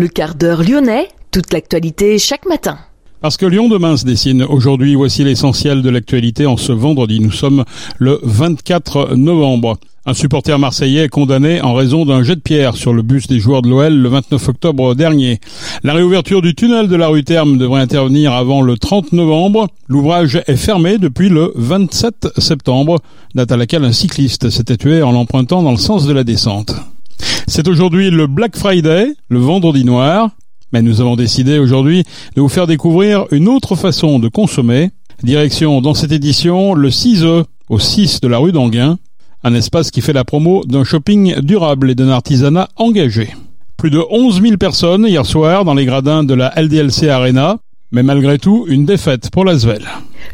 Le quart d'heure lyonnais, toute l'actualité chaque matin. Parce que Lyon demain se dessine aujourd'hui, voici l'essentiel de l'actualité en ce vendredi. Nous sommes le 24 novembre. Un supporter marseillais est condamné en raison d'un jet de pierre sur le bus des joueurs de l'OL le 29 octobre dernier. La réouverture du tunnel de la rue Terme devrait intervenir avant le 30 novembre. L'ouvrage est fermé depuis le 27 septembre, date à laquelle un cycliste s'était tué en l'empruntant dans le sens de la descente. C'est aujourd'hui le Black Friday, le vendredi noir. Mais nous avons décidé aujourd'hui de vous faire découvrir une autre façon de consommer. Direction dans cette édition le 6E au 6 de la rue d'Anguin, un espace qui fait la promo d'un shopping durable et d'un artisanat engagé. Plus de 11 000 personnes hier soir dans les gradins de la LDLC Arena, mais malgré tout une défaite pour l'Asvel.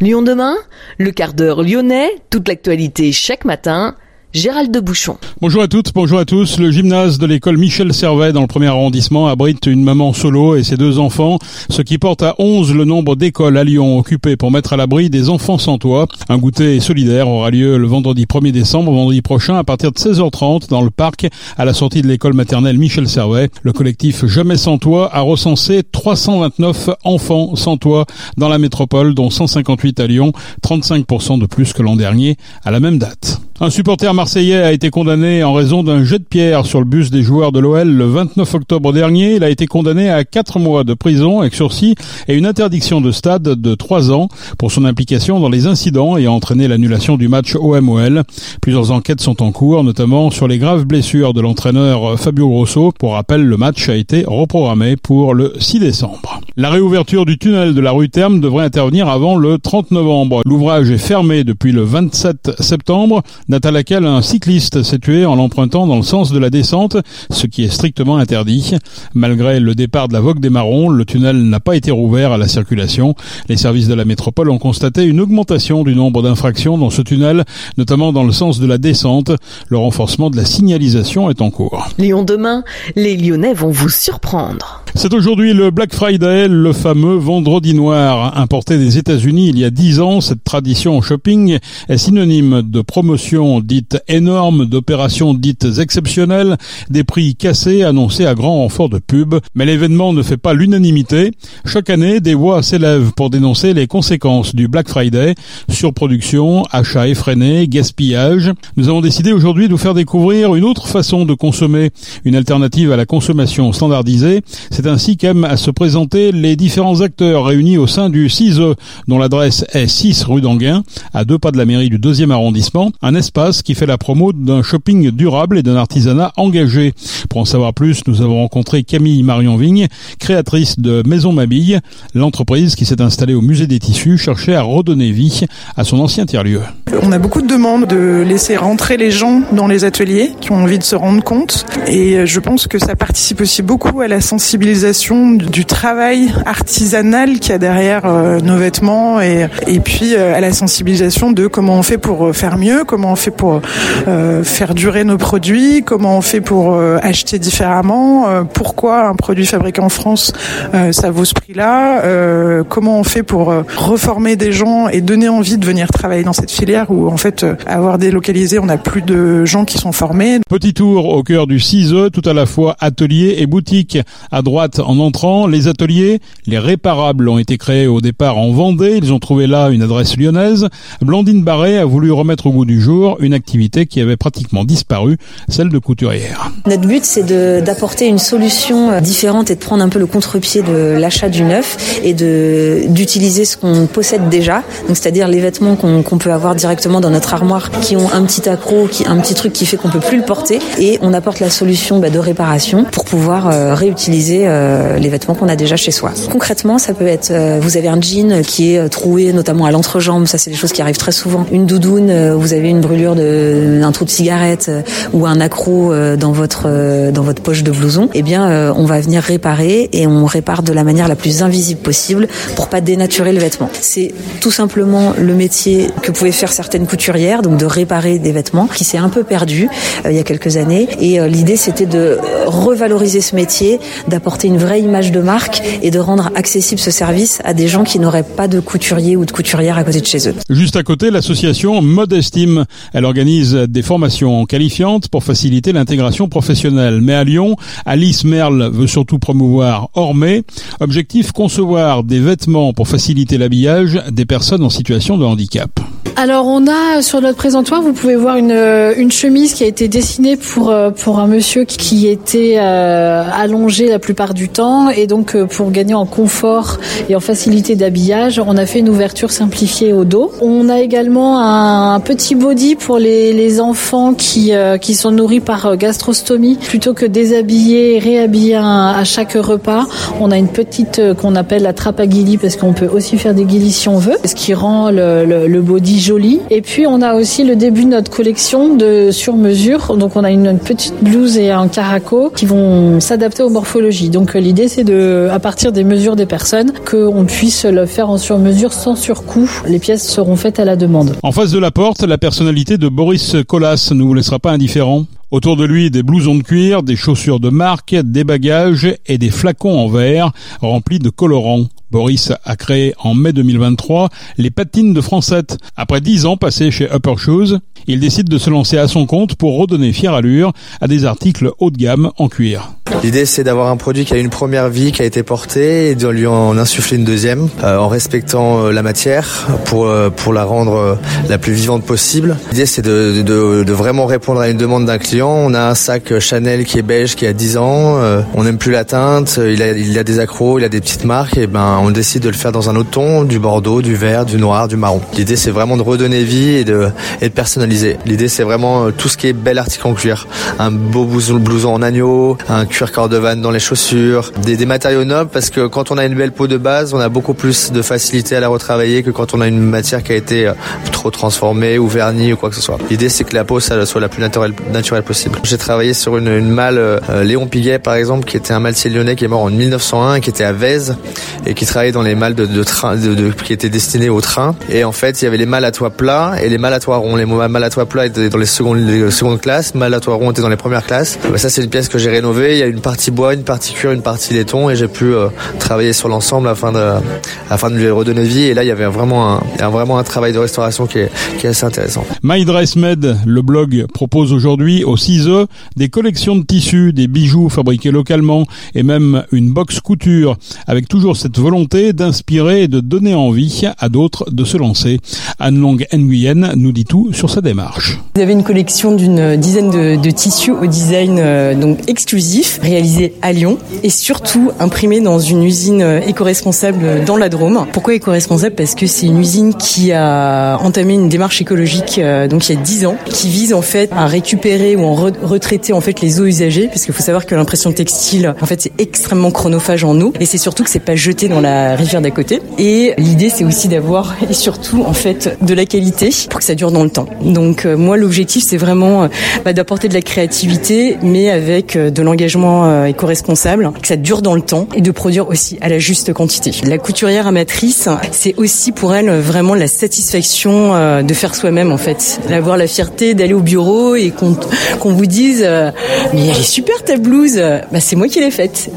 Lyon demain, le quart d'heure lyonnais, toute l'actualité chaque matin Gérald de Bouchon. Bonjour à toutes, bonjour à tous. Le gymnase de l'école Michel Servet dans le premier arrondissement abrite une maman solo et ses deux enfants, ce qui porte à 11 le nombre d'écoles à Lyon occupées pour mettre à l'abri des enfants sans toit. Un goûter solidaire aura lieu le vendredi 1er décembre, vendredi prochain, à partir de 16h30 dans le parc à la sortie de l'école maternelle Michel Servet. Le collectif Jamais sans toit a recensé 329 enfants sans toit dans la métropole, dont 158 à Lyon, 35% de plus que l'an dernier à la même date. Un supporter marseillais a été condamné en raison d'un jet de pierre sur le bus des joueurs de l'OL le 29 octobre dernier. Il a été condamné à 4 mois de prison avec sursis et une interdiction de stade de 3 ans pour son implication dans les incidents et a entraîné l'annulation du match OMOL. Plusieurs enquêtes sont en cours, notamment sur les graves blessures de l'entraîneur Fabio Grosso. Pour rappel, le match a été reprogrammé pour le 6 décembre. La réouverture du tunnel de la rue Terme devrait intervenir avant le 30 novembre. L'ouvrage est fermé depuis le 27 septembre date à laquelle un cycliste s'est tué en l'empruntant dans le sens de la descente, ce qui est strictement interdit. Malgré le départ de la Vogue des Marrons, le tunnel n'a pas été rouvert à la circulation. Les services de la métropole ont constaté une augmentation du nombre d'infractions dans ce tunnel, notamment dans le sens de la descente. Le renforcement de la signalisation est en cours. Lyon demain, les Lyonnais vont vous surprendre. C'est aujourd'hui le Black Friday, le fameux vendredi noir. Importé des États-Unis il y a dix ans, cette tradition au shopping est synonyme de promotion dite énorme, d'opérations dites exceptionnelles, des prix cassés annoncés à grand renfort de pub. Mais l'événement ne fait pas l'unanimité. Chaque année, des voix s'élèvent pour dénoncer les conséquences du Black Friday, surproduction, achat effréné, gaspillage. Nous avons décidé aujourd'hui de vous faire découvrir une autre façon de consommer, une alternative à la consommation standardisée. C'est ainsi qu'aiment à se présenter les différents acteurs réunis au sein du CISE, dont l'adresse est 6 rue d'Anguin, à deux pas de la mairie du deuxième arrondissement, un espace qui fait la promo d'un shopping durable et d'un artisanat engagé. Pour en savoir plus, nous avons rencontré Camille Marion Vigne, créatrice de Maison Mabille. L'entreprise qui s'est installée au musée des tissus cherchait à redonner vie à son ancien tiers-lieu. On a beaucoup de demandes de laisser rentrer les gens dans les ateliers qui ont envie de se rendre compte et je pense que ça participe aussi beaucoup à la sensibilisation du travail artisanal qu'il y a derrière euh, nos vêtements et, et puis euh, à la sensibilisation de comment on fait pour faire mieux, comment on fait pour euh, faire durer nos produits, comment on fait pour euh, acheter différemment, euh, pourquoi un produit fabriqué en France euh, ça vaut ce prix-là, euh, comment on fait pour euh, reformer des gens et donner envie de venir travailler dans cette filière où en fait euh, avoir délocalisé on a plus de gens qui sont formés. Petit tour au cœur du CISE, tout à la fois atelier et boutique. À droite, en entrant, les ateliers, les réparables ont été créés au départ en Vendée. Ils ont trouvé là une adresse lyonnaise. Blandine Barré a voulu remettre au goût du jour une activité qui avait pratiquement disparu, celle de couturière. Notre but, c'est d'apporter une solution euh, différente et de prendre un peu le contre-pied de l'achat du neuf et d'utiliser ce qu'on possède déjà, c'est-à-dire les vêtements qu'on qu peut avoir directement dans notre armoire, qui ont un petit accro, qui un petit truc qui fait qu'on peut plus le porter, et on apporte la solution bah, de réparation pour pouvoir euh, réutiliser euh, les vêtements qu'on a déjà chez soi. Concrètement, ça peut être, euh, vous avez un jean qui est troué notamment à l'entrejambe, ça c'est des choses qui arrivent très souvent. Une doudoune, euh, vous avez une brûlure d'un trou de cigarette euh, ou un accro euh, dans votre dans votre poche de blouson, eh bien on va venir réparer et on répare de la manière la plus invisible possible pour pas dénaturer le vêtement. C'est tout simplement le métier que pouvaient faire certaines couturières, donc de réparer des vêtements, qui s'est un peu perdu euh, il y a quelques années. Et euh, l'idée c'était de revaloriser ce métier, d'apporter une vraie image de marque et de rendre accessible ce service à des gens qui n'auraient pas de couturier ou de couturière à côté de chez eux. Juste à côté, l'association Mode Estime Elle organise des formations qualifiantes pour faciliter l'intégration professionnelle. Mais à Lyon, Alice Merle veut surtout promouvoir Ormé. Objectif concevoir des vêtements pour faciliter l'habillage des personnes en situation de handicap. Alors on a sur notre présentoir, vous pouvez voir une, une chemise qui a été dessinée pour euh, pour un monsieur qui était euh, allongé la plupart du temps et donc euh, pour gagner en confort et en facilité d'habillage, on a fait une ouverture simplifiée au dos. On a également un, petit body pour les, enfants qui qui sont nourris par gastrostomie plutôt que déshabiller et réhabiller à chaque repas. On a une petite qu'on appelle la trappe à guilly parce qu'on peut aussi faire des guillis si on veut, ce qui rend le, body joli. Et puis on a aussi le début de notre collection de sur mesure. Donc on a une, petite blouse et un caraco qui vont s'adapter aux morphologies. Donc l'idée c'est de, à partir des mesures des personnes, qu'on puisse le faire en sur mesure sans surcoût. Les pièces seront faites à la demande. En face de la porte, la personnalité de Boris Colas ne vous laissera pas indifférent. Autour de lui, des blousons de cuir, des chaussures de marque, des bagages et des flacons en verre remplis de colorants. Boris a créé en mai 2023 les patines de Francette. Après dix ans passés chez Upper Shoes, il décide de se lancer à son compte pour redonner fière allure à des articles haut de gamme en cuir. L'idée c'est d'avoir un produit qui a une première vie, qui a été porté, et de lui en insuffler une deuxième, euh, en respectant euh, la matière pour euh, pour la rendre la plus vivante possible. L'idée c'est de, de, vraiment répondre à une demande d'un client. On a un sac Chanel qui est beige, qui a 10 ans, on n'aime plus la teinte, il a, il a des accros, il a des petites marques, et ben on décide de le faire dans un autre ton, du bordeaux, du vert, du noir, du marron. L'idée c'est vraiment de redonner vie et de, et de personnaliser. L'idée c'est vraiment tout ce qui est bel article en cuir, un beau blouson en agneau, un cuir cordovan dans les chaussures, des, des, matériaux nobles parce que quand on a une belle peau de base, on a beaucoup plus de facilité à la retravailler que quand on a une matière qui a été euh, trop transformée ou vernie ou quoi que ce soit. L'idée c'est que la peau ça soit la plus naturelle, naturelle possible. J'ai travaillé sur une, une malle euh, Léon Piguet par exemple qui était un malsier lyonnais qui est mort en 1901 qui était à Vèze et qui travaillait dans les malles de, de train de, de, qui étaient destinées au train et en fait il y avait les malles à toit plat et les malles à toit rond. Les malles à toit plat étaient dans les secondes, les secondes classes, malles à toit rond étaient dans les premières classes. Bah, ça c'est une pièce que j'ai rénovée. Il y a une partie bois, une partie cuir, une partie laiton et j'ai pu euh, travailler sur l'ensemble afin de, afin de lui redonner vie. Et là, il y avait vraiment un, vraiment un travail de restauration qui est, qui est assez intéressant. My Dress Med, le blog, propose aujourd'hui au CISE des collections de tissus, des bijoux fabriqués localement et même une box couture avec toujours cette volonté d'inspirer et de donner envie à d'autres de se lancer. Anne Long Nguyen nous dit tout sur sa démarche. Vous avez une collection d'une dizaine de, de, tissus au design euh, donc exclusif réalisé à Lyon et surtout imprimé dans une usine euh, éco-responsable dans la Drôme. Pourquoi éco-responsable? Parce que c'est une usine qui a entamé une démarche écologique euh, donc il y a 10 ans qui vise en fait à récupérer ou en retraiter en fait les eaux usagées parce qu'il faut savoir que l'impression textile en fait c'est extrêmement chronophage en eau et c'est surtout que c'est pas jeté dans la rivière d'à côté et l'idée c'est aussi d'avoir et surtout en fait de la qualité pour que ça dure dans le temps. Donc euh, moi l'objectif c'est vraiment bah, d'apporter de la créativité mais avec de l'engagement éco-responsable, que ça dure dans le temps et de produire aussi à la juste quantité. La couturière amatrice, c'est aussi pour elle vraiment la satisfaction euh, de faire soi-même en fait, d'avoir la fierté d'aller au bureau et qu'on vous dise euh, mais elle est super ta blouse, bah, c'est moi qui l'ai faite.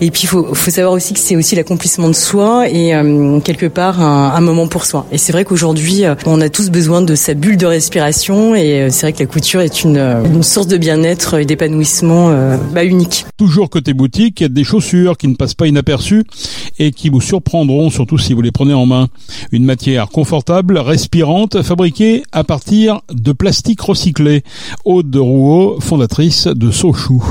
Et puis il faut, faut savoir aussi que c'est aussi l'accomplissement de soi et euh, quelque part un, un, moment pour soi. Et c'est vrai qu'aujourd'hui on a tous besoin de sa bulle de respiration et c'est vrai que la couture est une, une source de bien-être et d'épanouissement bah, unique. Toujours côté boutique, il y a des chaussures qui ne passent pas inaperçues et qui vous surprendront, surtout si vous les prenez en main. Une matière confortable, respirante, fabriquée à partir de plastique recyclé. Aude de Rouault, fondatrice de Sochou.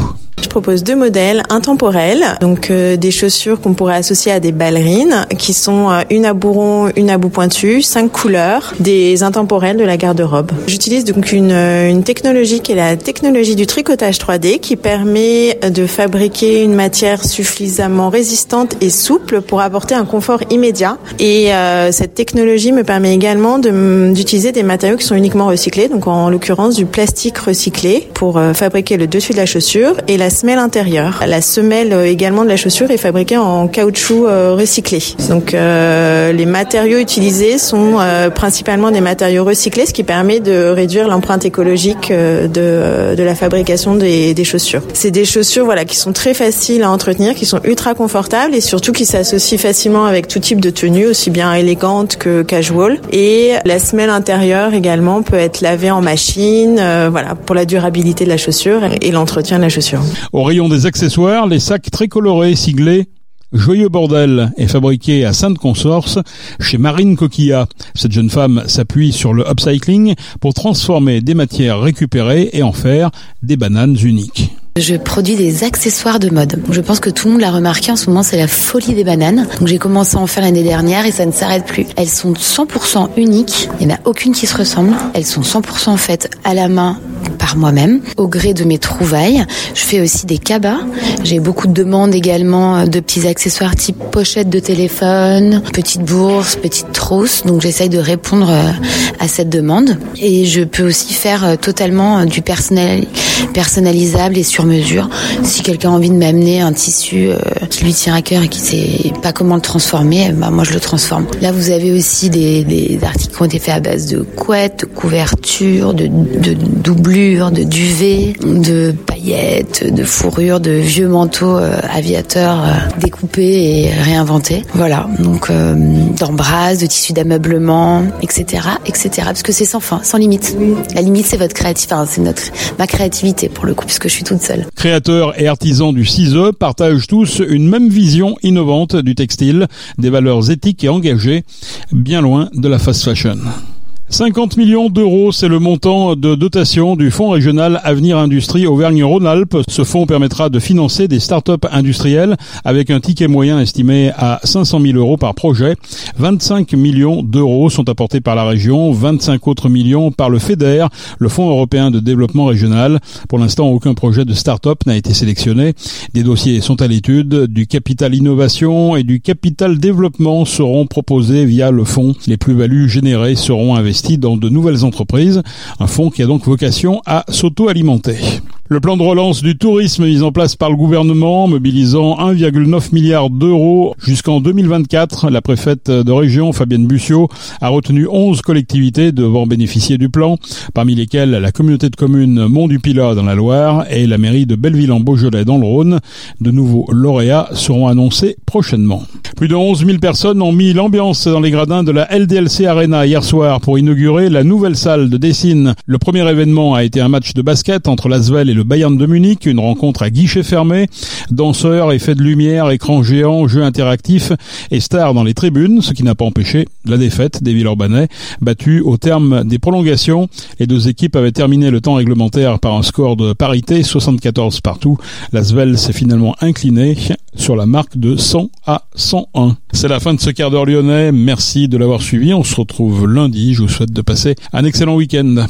Je propose deux modèles intemporels, donc euh, des chaussures qu'on pourrait associer à des ballerines, qui sont euh, une à bourron, une à bout pointu, cinq couleurs, des intemporels de la garde-robe. J'utilise donc une, euh, une technologie qui est la technologie du tricotage 3D, qui permet de fabriquer une matière suffisamment résistante et souple pour apporter un confort immédiat. Et euh, cette technologie me permet également d'utiliser des matériaux qui sont uniquement recyclés, donc en l'occurrence du plastique recyclé pour fabriquer le dessus de la chaussure et la semelle intérieure. La semelle également de la chaussure est fabriquée en caoutchouc recyclé. Donc les matériaux utilisés sont principalement des matériaux recyclés, ce qui permet de réduire l'empreinte écologique de, de la fabrication des, des chaussures. C'est des chaussures voilà qui sont très faciles à entretenir, qui sont ultra confortables et surtout qui s'associent facilement avec tout type de tenue, aussi bien élégante que casual. Et la semelle intérieure également peut être lavée en machine, euh, voilà, pour la durabilité de la chaussure et l'entretien de la chaussure. Au rayon des accessoires, les sacs très colorés siglés Joyeux Bordel est fabriqué à Sainte-Consorce chez Marine Coquilla. Cette jeune femme s'appuie sur le upcycling pour transformer des matières récupérées et en faire des bananes uniques. Je produis des accessoires de mode. Je pense que tout le monde l'a remarqué en ce moment, c'est la folie des bananes. Donc j'ai commencé à en faire l'année dernière et ça ne s'arrête plus. Elles sont 100% uniques. Il n'y en a aucune qui se ressemble. Elles sont 100% faites à la main par moi-même, au gré de mes trouvailles. Je fais aussi des cabas. J'ai beaucoup de demandes également de petits accessoires type pochette de téléphone, petite bourse, petite trousse. Donc j'essaye de répondre euh, à cette demande. Et je peux aussi faire euh, totalement euh, du personnel, personnalisable et sur mesure. Si quelqu'un a envie de m'amener un tissu euh, qui lui tient à cœur et qui sait pas comment le transformer, bah moi je le transforme. Là vous avez aussi des, articles qui ont été faits à base de couettes, de couvertures, de, de doublures, de duvets, de paillettes, de fourrures, de vieux manteaux euh, aviateurs euh, découpés et réinventés. Voilà, donc d'embrasses, de tissus d'ameublement, etc., etc. Parce que c'est sans fin, sans limite. La limite c'est votre créativité, enfin, c'est notre ma créativité pour le. Créateurs et artisans du CISE partagent tous une même vision innovante du textile, des valeurs éthiques et engagées, bien loin de la fast fashion. 50 millions d'euros, c'est le montant de dotation du Fonds régional Avenir Industrie Auvergne-Rhône-Alpes. Ce fonds permettra de financer des start-up industrielles avec un ticket moyen estimé à 500 000 euros par projet. 25 millions d'euros sont apportés par la région, 25 autres millions par le FEDER, le Fonds européen de développement régional. Pour l'instant, aucun projet de start-up n'a été sélectionné. Des dossiers sont à l'étude. Du capital innovation et du capital développement seront proposés via le fonds. Les plus-values générées seront dans de nouvelles entreprises, un fonds qui a donc vocation à s'auto-alimenter. Le plan de relance du tourisme mis en place par le gouvernement, mobilisant 1,9 milliard d'euros jusqu'en 2024. La préfète de région, Fabienne Bussiot, a retenu 11 collectivités devant bénéficier du plan, parmi lesquelles la communauté de communes Mont du Pilat dans la Loire et la mairie de Belleville en Beaujolais dans le Rhône. De nouveaux lauréats seront annoncés prochainement. Plus de 11 000 personnes ont mis l'ambiance dans les gradins de la LDLC Arena hier soir pour inaugurer la nouvelle salle de Dessine. Le premier événement a été un match de basket entre l'Asvel et le Bayern de Munich, une rencontre à guichet fermé, danseurs, effets de lumière, écran géant, jeux interactifs et stars dans les tribunes, ce qui n'a pas empêché la défaite des Villeurbanais, battus au terme des prolongations. Les deux équipes avaient terminé le temps réglementaire par un score de parité, 74 partout. L'Asvel s'est finalement incliné sur la marque de 100 à 101. C'est la fin de ce quart d'heure lyonnais. Merci de l'avoir suivi. On se retrouve lundi. Je vous souhaite de passer un excellent week-end.